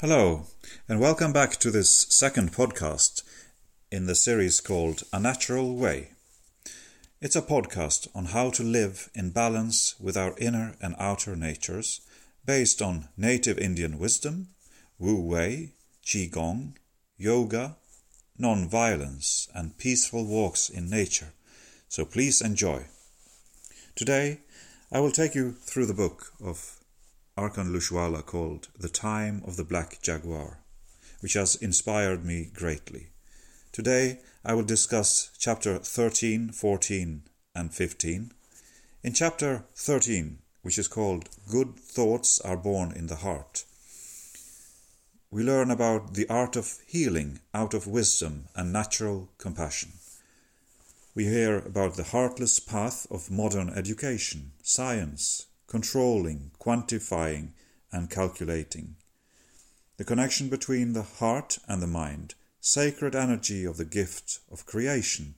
Hello, and welcome back to this second podcast in the series called A Natural Way. It's a podcast on how to live in balance with our inner and outer natures based on native Indian wisdom, Wu Wei, Qigong, yoga, non violence, and peaceful walks in nature. So please enjoy. Today, I will take you through the book of Arkan Lushwala called The Time of the Black Jaguar, which has inspired me greatly. Today I will discuss chapter 13, 14, and 15. In chapter 13, which is called Good Thoughts Are Born in the Heart, we learn about the art of healing out of wisdom and natural compassion. We hear about the heartless path of modern education, science, controlling, quantifying, and calculating. The connection between the heart and the mind, sacred energy of the gift of creation,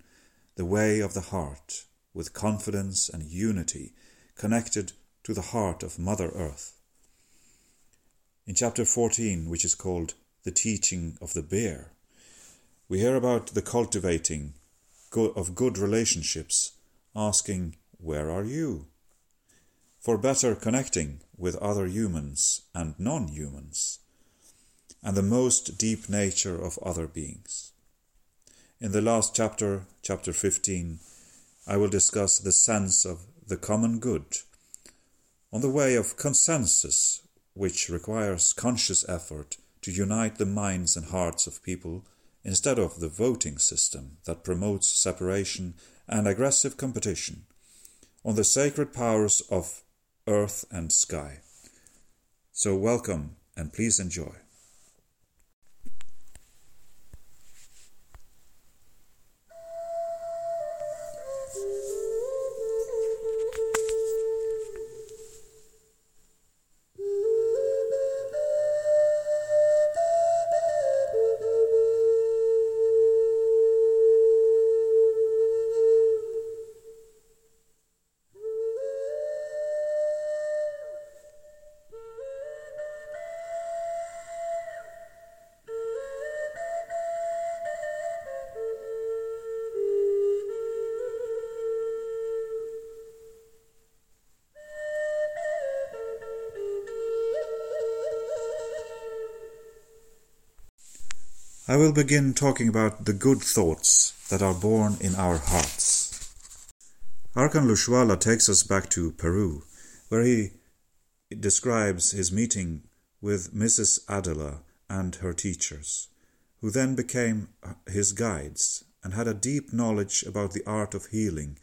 the way of the heart, with confidence and unity, connected to the heart of Mother Earth. In chapter 14, which is called The Teaching of the Bear, we hear about the cultivating of good relationships, asking, Where are you? For better connecting with other humans and non humans, and the most deep nature of other beings. In the last chapter, chapter 15, I will discuss the sense of the common good on the way of consensus, which requires conscious effort to unite the minds and hearts of people instead of the voting system that promotes separation and aggressive competition, on the sacred powers of earth, and sky. So, welcome and please enjoy. I will begin talking about the good thoughts that are born in our hearts. Arkan Lushwala takes us back to Peru, where he describes his meeting with Mrs. Adela and her teachers, who then became his guides and had a deep knowledge about the art of healing,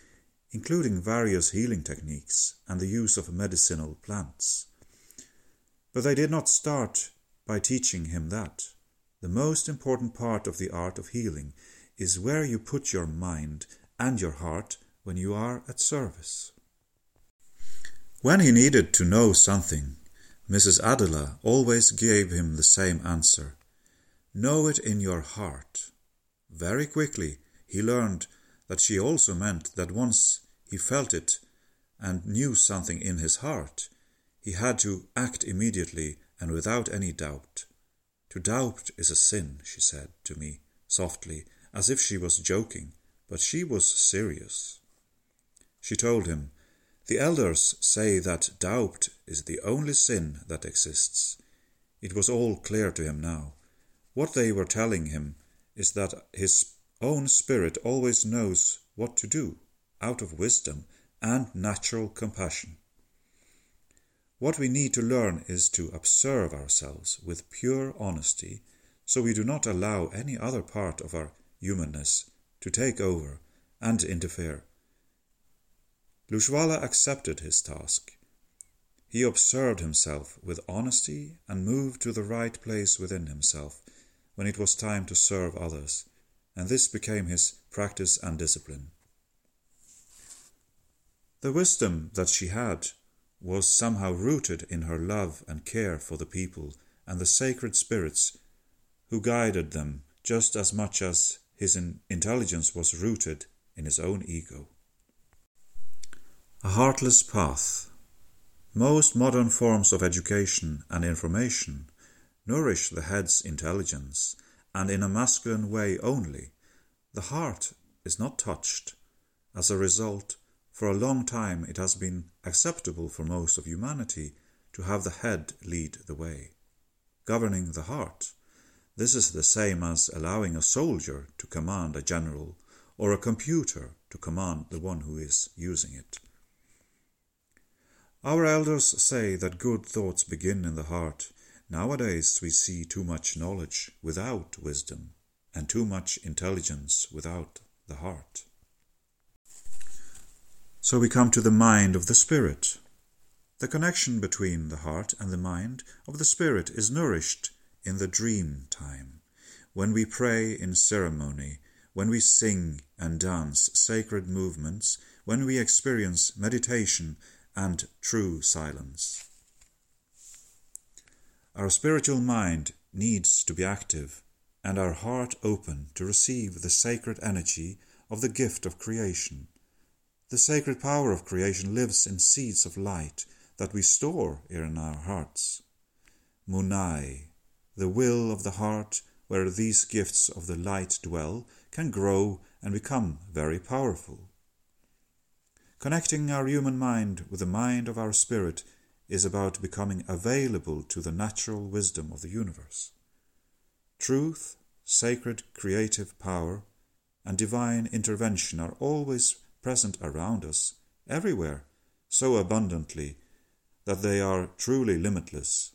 including various healing techniques and the use of medicinal plants. But they did not start by teaching him that. The most important part of the art of healing is where you put your mind and your heart when you are at service. When he needed to know something, Mrs. Adela always gave him the same answer Know it in your heart. Very quickly he learned that she also meant that once he felt it and knew something in his heart, he had to act immediately and without any doubt. To doubt is a sin, she said to me softly, as if she was joking, but she was serious. She told him, The elders say that doubt is the only sin that exists. It was all clear to him now. What they were telling him is that his own spirit always knows what to do, out of wisdom and natural compassion. What we need to learn is to observe ourselves with pure honesty so we do not allow any other part of our humanness to take over and interfere. Lushwala accepted his task. He observed himself with honesty and moved to the right place within himself when it was time to serve others, and this became his practice and discipline. The wisdom that she had was somehow rooted in her love and care for the people and the sacred spirits who guided them just as much as his intelligence was rooted in his own ego. A heartless path. Most modern forms of education and information nourish the head's intelligence, and in a masculine way only, the heart is not touched. As a result, for a long time it has been acceptable for most of humanity to have the head lead the way, governing the heart. This is the same as allowing a soldier to command a general or a computer to command the one who is using it. Our elders say that good thoughts begin in the heart. Nowadays we see too much knowledge without wisdom, and too much intelligence without the heart. So we come to the mind of the spirit. The connection between the heart and the mind of the spirit is nourished in the dream time, when we pray in ceremony, when we sing and dance sacred movements, when we experience meditation and true silence. Our spiritual mind needs to be active and our heart open to receive the sacred energy of the gift of creation. The sacred power of creation lives in seeds of light that we store here in our hearts. Munai, the will of the heart, where these gifts of the light dwell, can grow and become very powerful. Connecting our human mind with the mind of our spirit is about becoming available to the natural wisdom of the universe. Truth, sacred creative power, and divine intervention are always present around us, everywhere, so abundantly that they are truly limitless.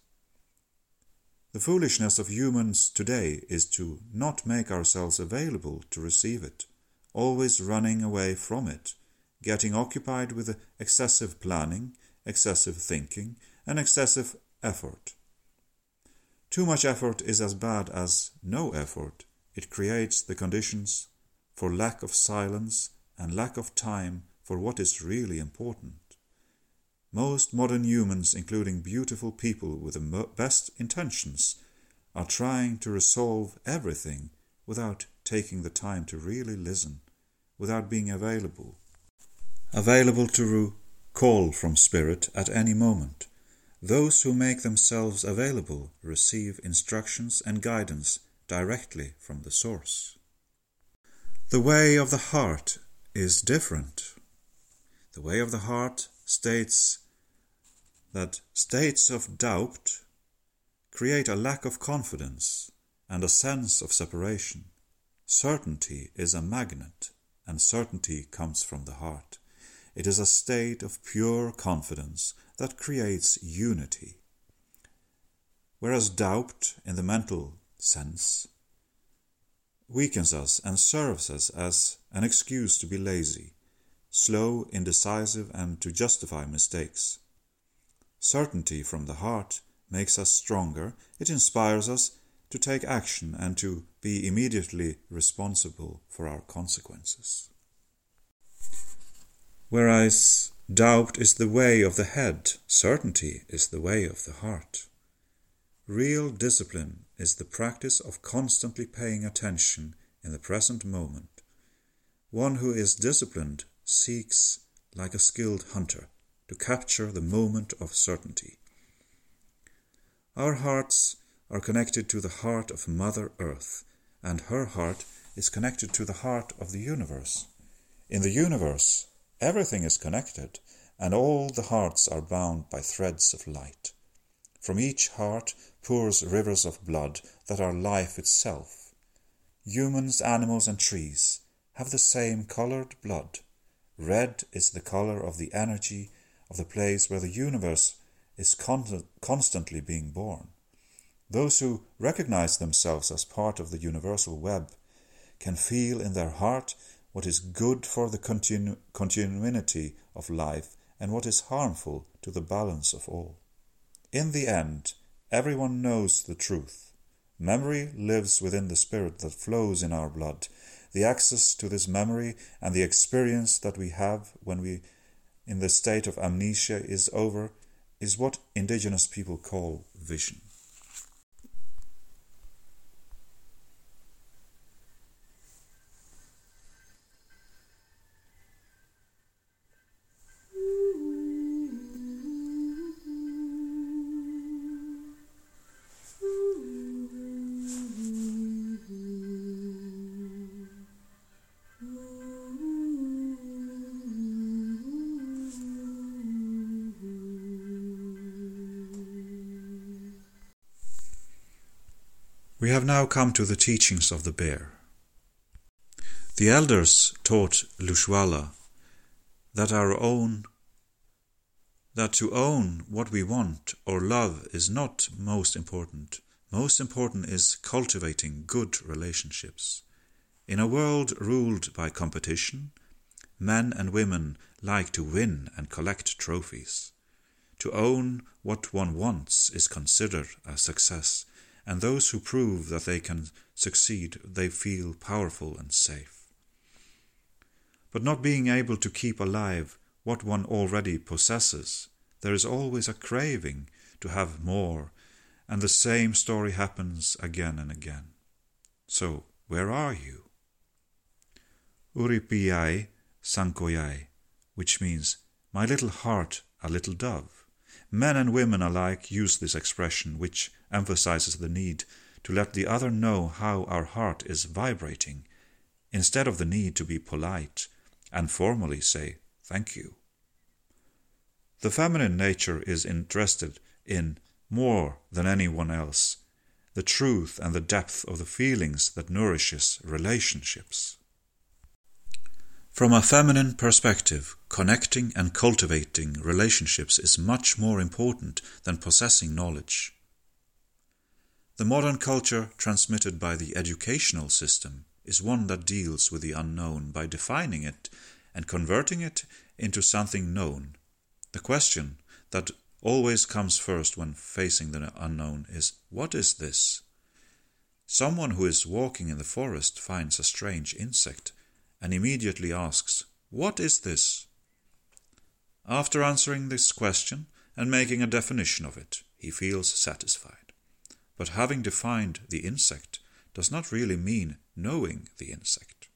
The foolishness of humans today is to not make ourselves available to receive it, always running away from it, getting occupied with excessive planning, excessive thinking, and excessive effort. Too much effort is as bad as no effort. It creates the conditions for lack of silence and lack of time for what is really important. Most modern humans, including beautiful people with the best intentions, are trying to resolve everything without taking the time to really listen, without being available. Available to call from Spirit at any moment. Those who make themselves available receive instructions and guidance directly from the Source. The way of the heart is different. The way of the heart states that states of doubt create a lack of confidence and a sense of separation. Certainty is a magnet, and certainty comes from the heart. It is a state of pure confidence that creates unity. Whereas doubt, in the mental sense, weakens us and serves us as an excuse to be lazy, slow, indecisive, and to justify mistakes. Certainty from the heart makes us stronger, it inspires us to take action and to be immediately responsible for our consequences. Whereas doubt is the way of the head, certainty is the way of the heart. Real discipline is the practice of constantly paying attention in the present moment. One who is disciplined seeks, like a skilled hunter, to capture the moment of certainty. Our hearts are connected to the heart of Mother Earth, and her heart is connected to the heart of the universe. In the universe, everything is connected, and all the hearts are bound by threads of light. From each heart pours rivers of blood that are life itself. Humans, animals, and trees have the same colored blood. Red is the color of the energy of the place where the universe is con- constantly being born. Those who recognize themselves as part of the universal web can feel in their heart what is good for the continu- continuity of life and what is harmful to the balance of all. In the end, everyone knows the truth. Memory lives within the spirit that flows in our blood. The access to this memory and the experience that we have when we in the state of amnesia is over is what indigenous people call vision. Now come to the teachings of the bear. The elders taught Lushwala that our own that to own what we want or love is not most important. Most important is cultivating good relationships. In a world ruled by competition, men and women like to win and collect trophies. To own what one wants is considered a success, and those who prove that they can succeed, they feel powerful and safe. But not being able to keep alive what one already possesses, there is always a craving to have more, and the same story happens again and again. So, where are you? Uripiyai Sankoyai, which means, My little heart, a little dove. Men and women alike use this expression, which emphasizes the need to let the other know how our heart is vibrating, instead of the need to be polite and formally say thank you. The feminine nature is interested in, more than anyone else, the truth and the depth of the feelings that nourishes relationships. From a feminine perspective, connecting and cultivating relationships is much more important than possessing knowledge. The modern culture transmitted by the educational system is one that deals with the unknown by defining it and converting it into something known. The question that always comes first when facing the unknown is what is this? Someone who is walking in the forest finds a strange insect and immediately asks, What is this? After answering this question and making a definition of it, he feels satisfied. But having defined the insect does not really mean knowing the insect.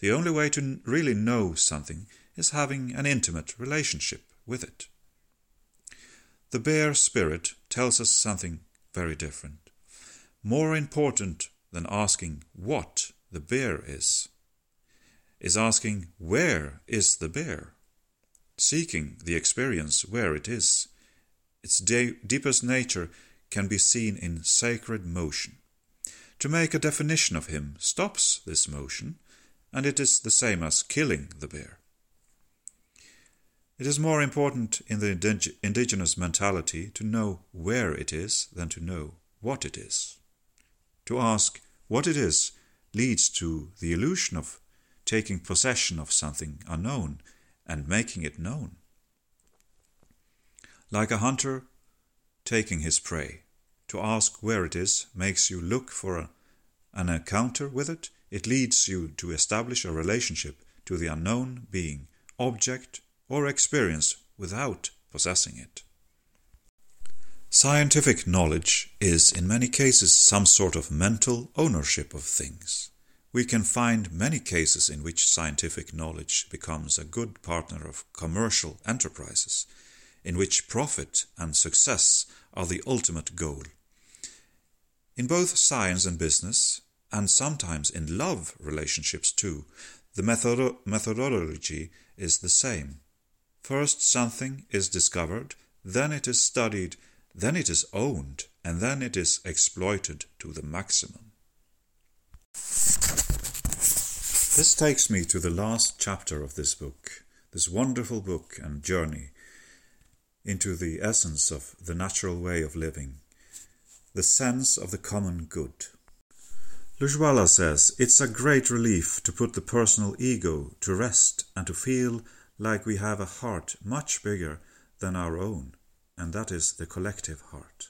The only way to really know something is having an intimate relationship with it. The bear spirit tells us something very different. More important than asking what the bear is, is asking, Where is the bear? Seeking the experience where it is. Its de- deepest nature can be seen in sacred motion. To make a definition of him stops this motion, and it is the same as killing the bear. It is more important in the indig- indigenous mentality to know where it is than to know what it is. To ask what it is leads to the illusion of taking possession of something unknown and making it known. Like a hunter taking his prey, to ask where it is makes you look for a, an encounter with it, it leads you to establish a relationship to the unknown being, object, or experience without possessing it. Scientific knowledge is, in many cases, some sort of mental ownership of things. We can find many cases in which scientific knowledge becomes a good partner of commercial enterprises, in which profit and success are the ultimate goal. In both science and business, and sometimes in love relationships too, the methodo- methodology is the same. First, something is discovered, then it is studied, then it is owned, and then it is exploited to the maximum. This takes me to the last chapter of this book, this wonderful book and journey into the essence of the natural way of living, the sense of the common good. Lushwala says it's a great relief to put the personal ego to rest and to feel like we have a heart much bigger than our own, and that is the collective heart.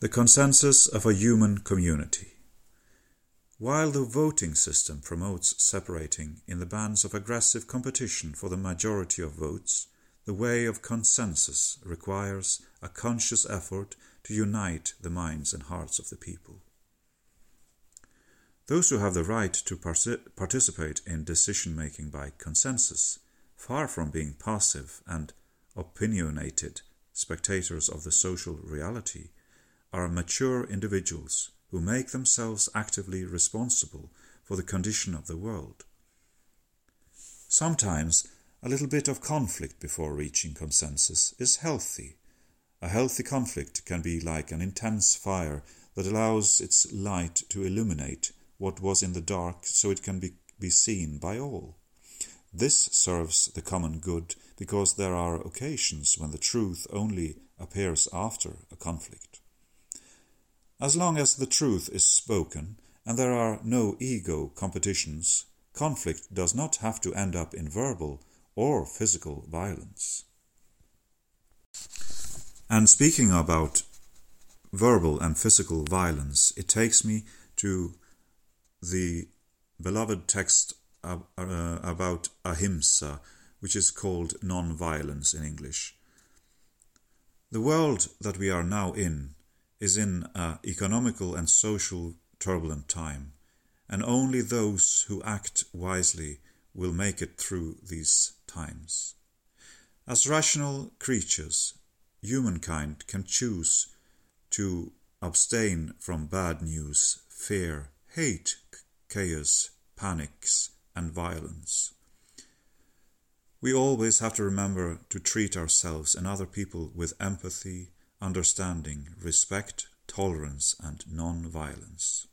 The consensus of a human community. While the voting system promotes separating in the bands of aggressive competition for the majority of votes, the way of consensus requires a conscious effort to unite the minds and hearts of the people. Those who have the right to participate in decision making by consensus, far from being passive and opinionated spectators of the social reality, are mature individuals who make themselves actively responsible for the condition of the world. Sometimes a little bit of conflict before reaching consensus is healthy. A healthy conflict can be like an intense fire that allows its light to illuminate what was in the dark so it can be, be seen by all. This serves the common good because there are occasions when the truth only appears after a conflict. As long as the truth is spoken and there are no ego competitions, conflict does not have to end up in verbal or physical violence. And speaking about verbal and physical violence, it takes me to the beloved text uh, about ahimsa, which is called non violence in English. The world that we are now in is in an economical and social turbulent time, and only those who act wisely will make it through these times. As rational creatures, humankind can choose to abstain from bad news, fear, hate, chaos, panics, and violence. We always have to remember to treat ourselves and other people with empathy, understanding, respect, tolerance, and non violence.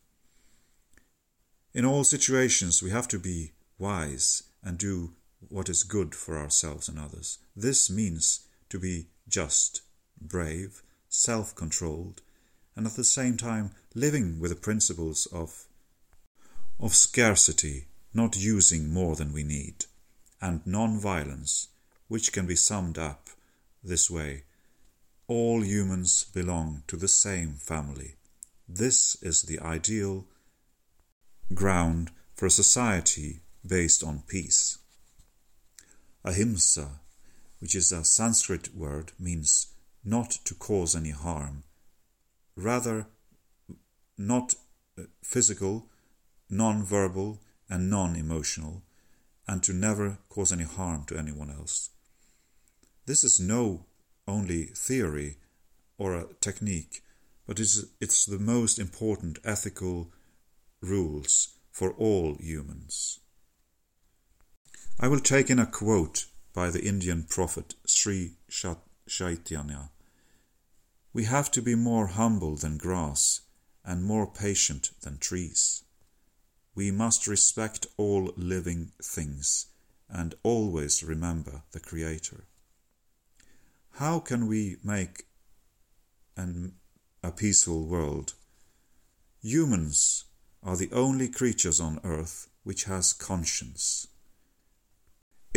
In all situations, we have to be wise and do what is good for ourselves and others. This means to be just, brave, self controlled, and at the same time living with the principles of, of scarcity, not using more than we need, and non violence, which can be summed up this way all humans belong to the same family. This is the ideal ground for a society based on peace. Ahimsa, which is a Sanskrit word, means not to cause any harm, rather, not uh, physical, non verbal, and non emotional, and to never cause any harm to anyone else. This is no only theory or a technique, but it's, it's the most important ethical rules for all humans. I will take in a quote by the Indian prophet Sri Chaitanya. We have to be more humble than grass and more patient than trees. We must respect all living things and always remember the Creator. How can we make an, a peaceful world? Humans are the only creatures on earth which has conscience.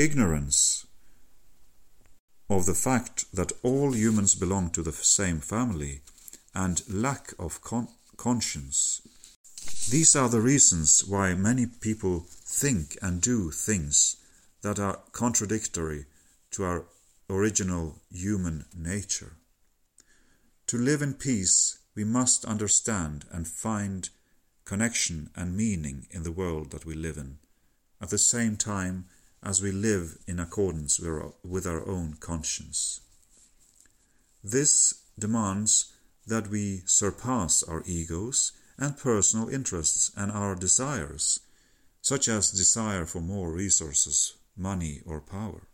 Ignorance of the fact that all humans belong to the same family and lack of con- conscience. These are the reasons why many people think and do things that are contradictory to our original human nature. To live in peace, we must understand and find connection and meaning in the world that we live in, at the same time as we live in accordance with our own conscience. This demands that we surpass our egos and personal interests and our desires, such as desire for more resources, money, or power.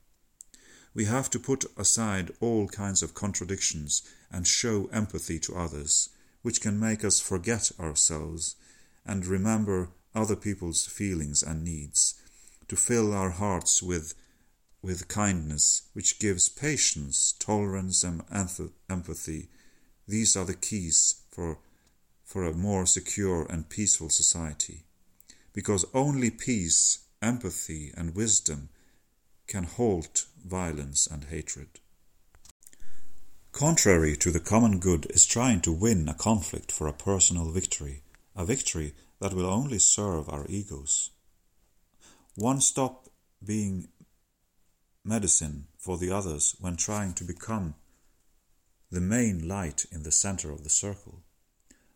We have to put aside all kinds of contradictions and show empathy to others, which can make us forget ourselves and remember other people's feelings and needs, to fill our hearts with, with kindness, which gives patience, tolerance, and empathy. These are the keys for, for a more secure and peaceful society. Because only peace, empathy, and wisdom can halt violence and hatred. Contrary to the common good is trying to win a conflict for a personal victory, a victory that will only serve our egos. One stop being medicine for the others when trying to become the main light in the center of the circle.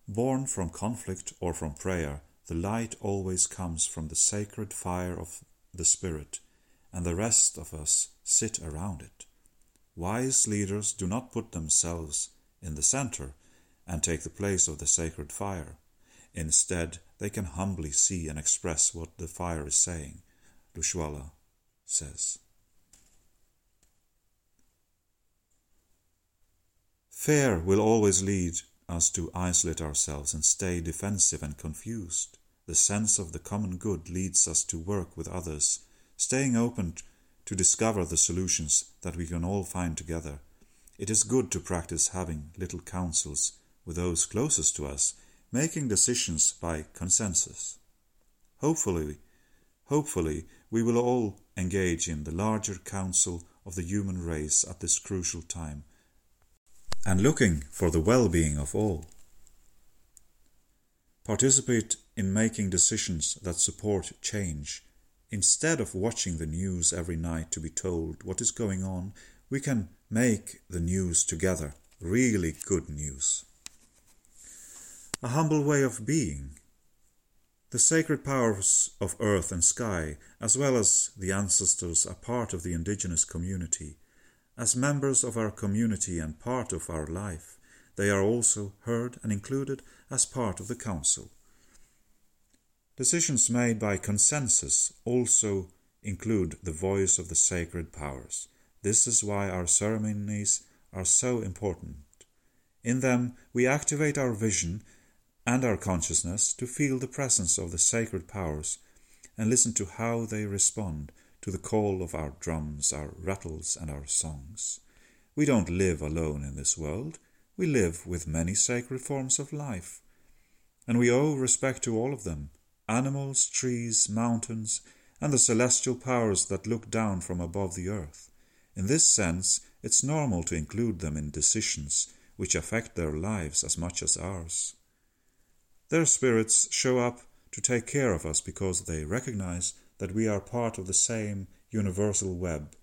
Born from conflict or from prayer, the light always comes from the sacred fire of the Spirit and the rest of us sit around it. Wise leaders do not put themselves in the center and take the place of the sacred fire. Instead, they can humbly see and express what the fire is saying, Lushwala says. Fear will always lead us to isolate ourselves and stay defensive and confused. The sense of the common good leads us to work with others, staying open to discover the solutions that we can all find together. It is good to practice having little councils with those closest to us, making decisions by consensus. Hopefully, hopefully we will all engage in the larger council of the human race at this crucial time and looking for the well being of all. Participate in making decisions that support change. Instead of watching the news every night to be told what is going on, we can make the news together, really good news. A humble way of being. The sacred powers of earth and sky, as well as the ancestors, are part of the indigenous community. As members of our community and part of our life, they are also heard and included as part of the Council. Decisions made by consensus also include the voice of the sacred powers. This is why our ceremonies are so important. In them, we activate our vision and our consciousness to feel the presence of the sacred powers and listen to how they respond to the call of our drums, our rattles, and our songs. We don't live alone in this world. We live with many sacred forms of life. And we owe respect to all of them animals, trees, mountains, and the celestial powers that look down from above the earth. In this sense, it's normal to include them in decisions which affect their lives as much as ours. Their spirits show up to take care of us because they recognize that we are part of the same universal web,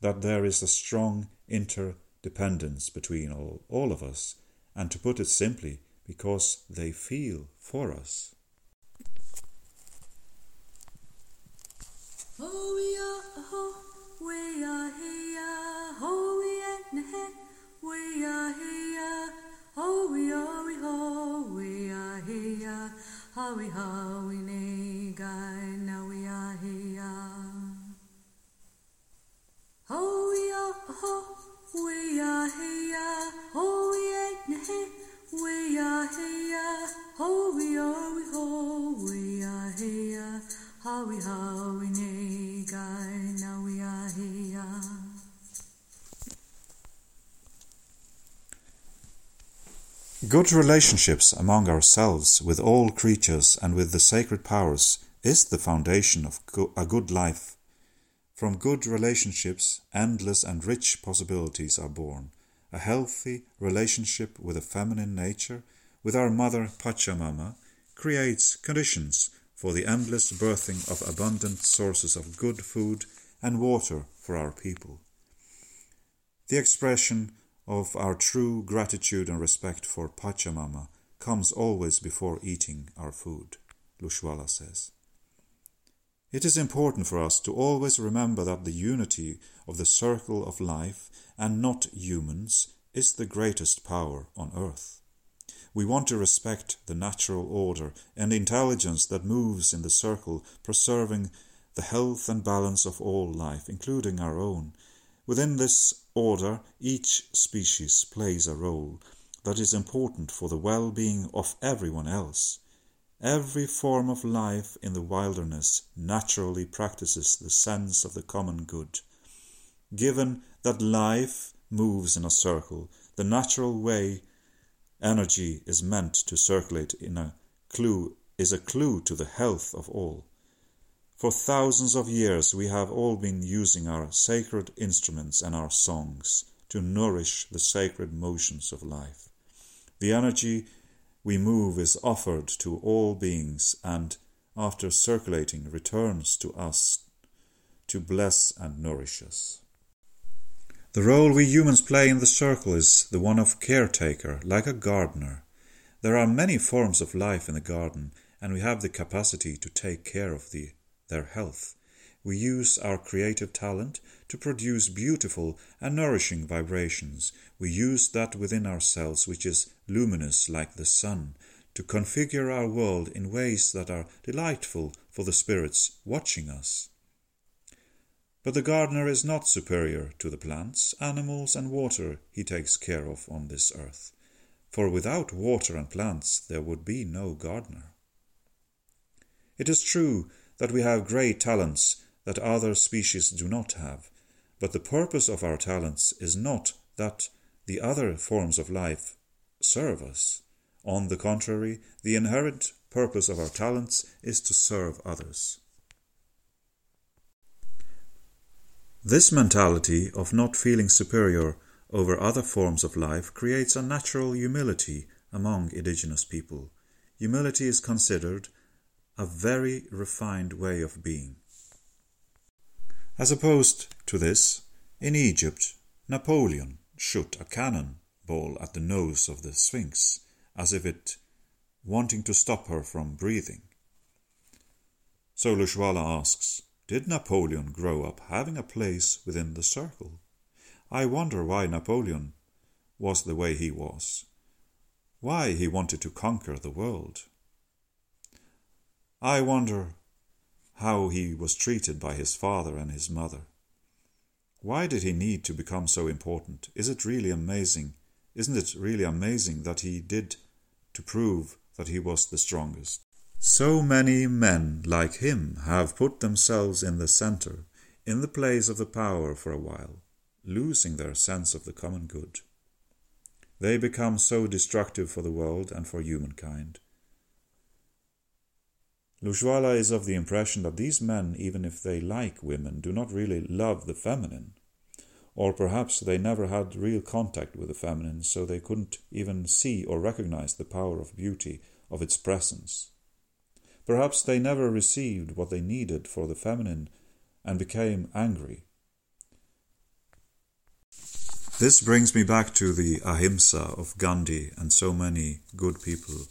that there is a strong interdependence between all, all of us, and to put it simply, because they feel for us. We are, here, we are here, here, oh, we, oh, we, now we are here. Oh, we are, oh, we are here, oh, we ain't here, we are here, oh, we we, oh, we are here, Good relationships among ourselves, with all creatures, and with the sacred powers is the foundation of a good life. From good relationships, endless and rich possibilities are born. A healthy relationship with a feminine nature, with our mother Pachamama, creates conditions for the endless birthing of abundant sources of good food and water for our people. The expression of our true gratitude and respect for Pachamama comes always before eating our food, Lushwala says. It is important for us to always remember that the unity of the circle of life and not humans is the greatest power on earth. We want to respect the natural order and intelligence that moves in the circle, preserving the health and balance of all life, including our own. Within this order, each species plays a role that is important for the well being of everyone else. Every form of life in the wilderness naturally practices the sense of the common good. Given that life moves in a circle, the natural way energy is meant to circulate in a clue is a clue to the health of all. For thousands of years we have all been using our sacred instruments and our songs to nourish the sacred motions of life. The energy we move is offered to all beings and, after circulating, returns to us to bless and nourish us. The role we humans play in the circle is the one of caretaker, like a gardener. There are many forms of life in the garden, and we have the capacity to take care of the, their health. We use our creative talent to produce beautiful and nourishing vibrations. We use that within ourselves which is luminous like the sun to configure our world in ways that are delightful for the spirits watching us. But the gardener is not superior to the plants, animals, and water he takes care of on this earth. for without water and plants there would be no gardener. It is true that we have great talents that other species do not have, but the purpose of our talents is not that the other forms of life serve us. On the contrary, the inherent purpose of our talents is to serve others. This mentality of not feeling superior over other forms of life creates a natural humility among indigenous people. Humility is considered a very refined way of being. As opposed to this, in Egypt, Napoleon shot a cannon ball at the nose of the Sphinx, as if it wanting to stop her from breathing. So Lushwala asks, did Napoleon grow up having a place within the circle? I wonder why Napoleon was the way he was, why he wanted to conquer the world. I wonder how he was treated by his father and his mother. Why did he need to become so important? Is it really amazing? Isn't it really amazing that he did to prove that he was the strongest? So many men like him have put themselves in the center, in the place of the power for a while, losing their sense of the common good. They become so destructive for the world and for humankind. Lushwala is of the impression that these men, even if they like women, do not really love the feminine. Or perhaps they never had real contact with the feminine, so they couldn't even see or recognize the power of beauty, of its presence. Perhaps they never received what they needed for the feminine and became angry. This brings me back to the ahimsa of Gandhi and so many good people.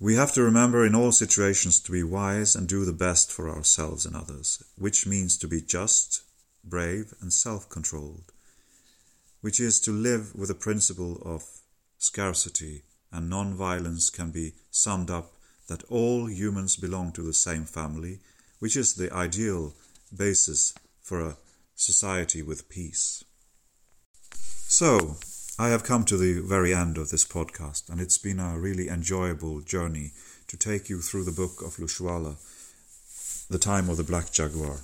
We have to remember in all situations to be wise and do the best for ourselves and others, which means to be just, brave, and self controlled, which is to live with the principle of scarcity and non violence can be summed up that all humans belong to the same family, which is the ideal basis for a society with peace. So, I have come to the very end of this podcast, and it's been a really enjoyable journey to take you through the book of Lushwala, The Time of the Black Jaguar.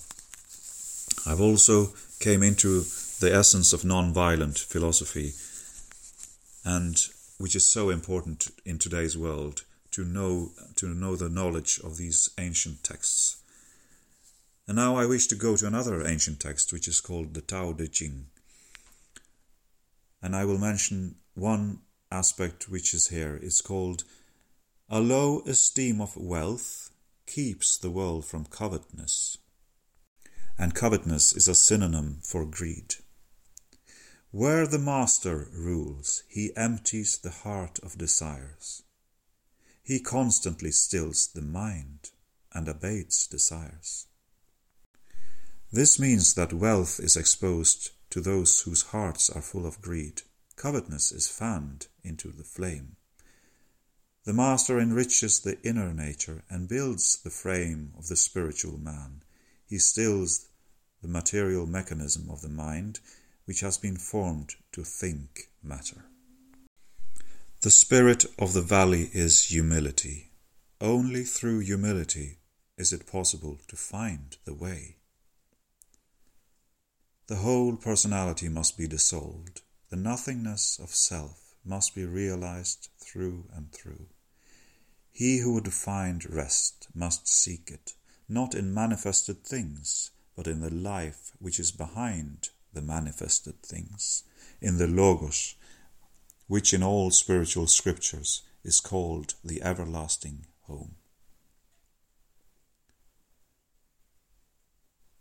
I've also came into the essence of non-violent philosophy, and which is so important in today's world to know to know the knowledge of these ancient texts. And now I wish to go to another ancient text which is called the Tao Te Ching. And I will mention one aspect which is here. It's called A low esteem of wealth keeps the world from covetousness. And covetousness is a synonym for greed. Where the master rules, he empties the heart of desires. He constantly stills the mind and abates desires. This means that wealth is exposed to those whose hearts are full of greed. Covetousness is fanned into the flame. The Master enriches the inner nature and builds the frame of the spiritual man. He stills the material mechanism of the mind which has been formed to think matter. The spirit of the valley is humility. Only through humility is it possible to find the way. The whole personality must be dissolved. The nothingness of self must be realized through and through. He who would find rest must seek it, not in manifested things, but in the life which is behind the manifested things, in the Logos, which in all spiritual scriptures is called the everlasting home.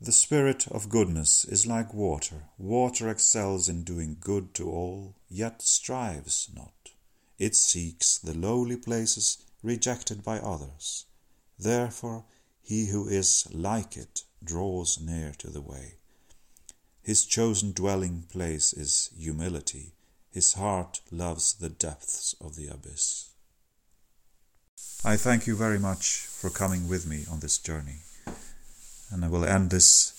The spirit of goodness is like water. Water excels in doing good to all, yet strives not. It seeks the lowly places rejected by others. Therefore, he who is like it draws near to the way. His chosen dwelling place is humility. His heart loves the depths of the abyss. I thank you very much for coming with me on this journey. And I will end this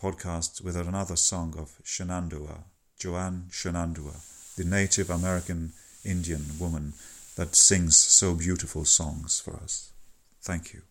podcast with another song of Shenandoah, Joanne Shenandoah, the Native American Indian woman that sings so beautiful songs for us. Thank you.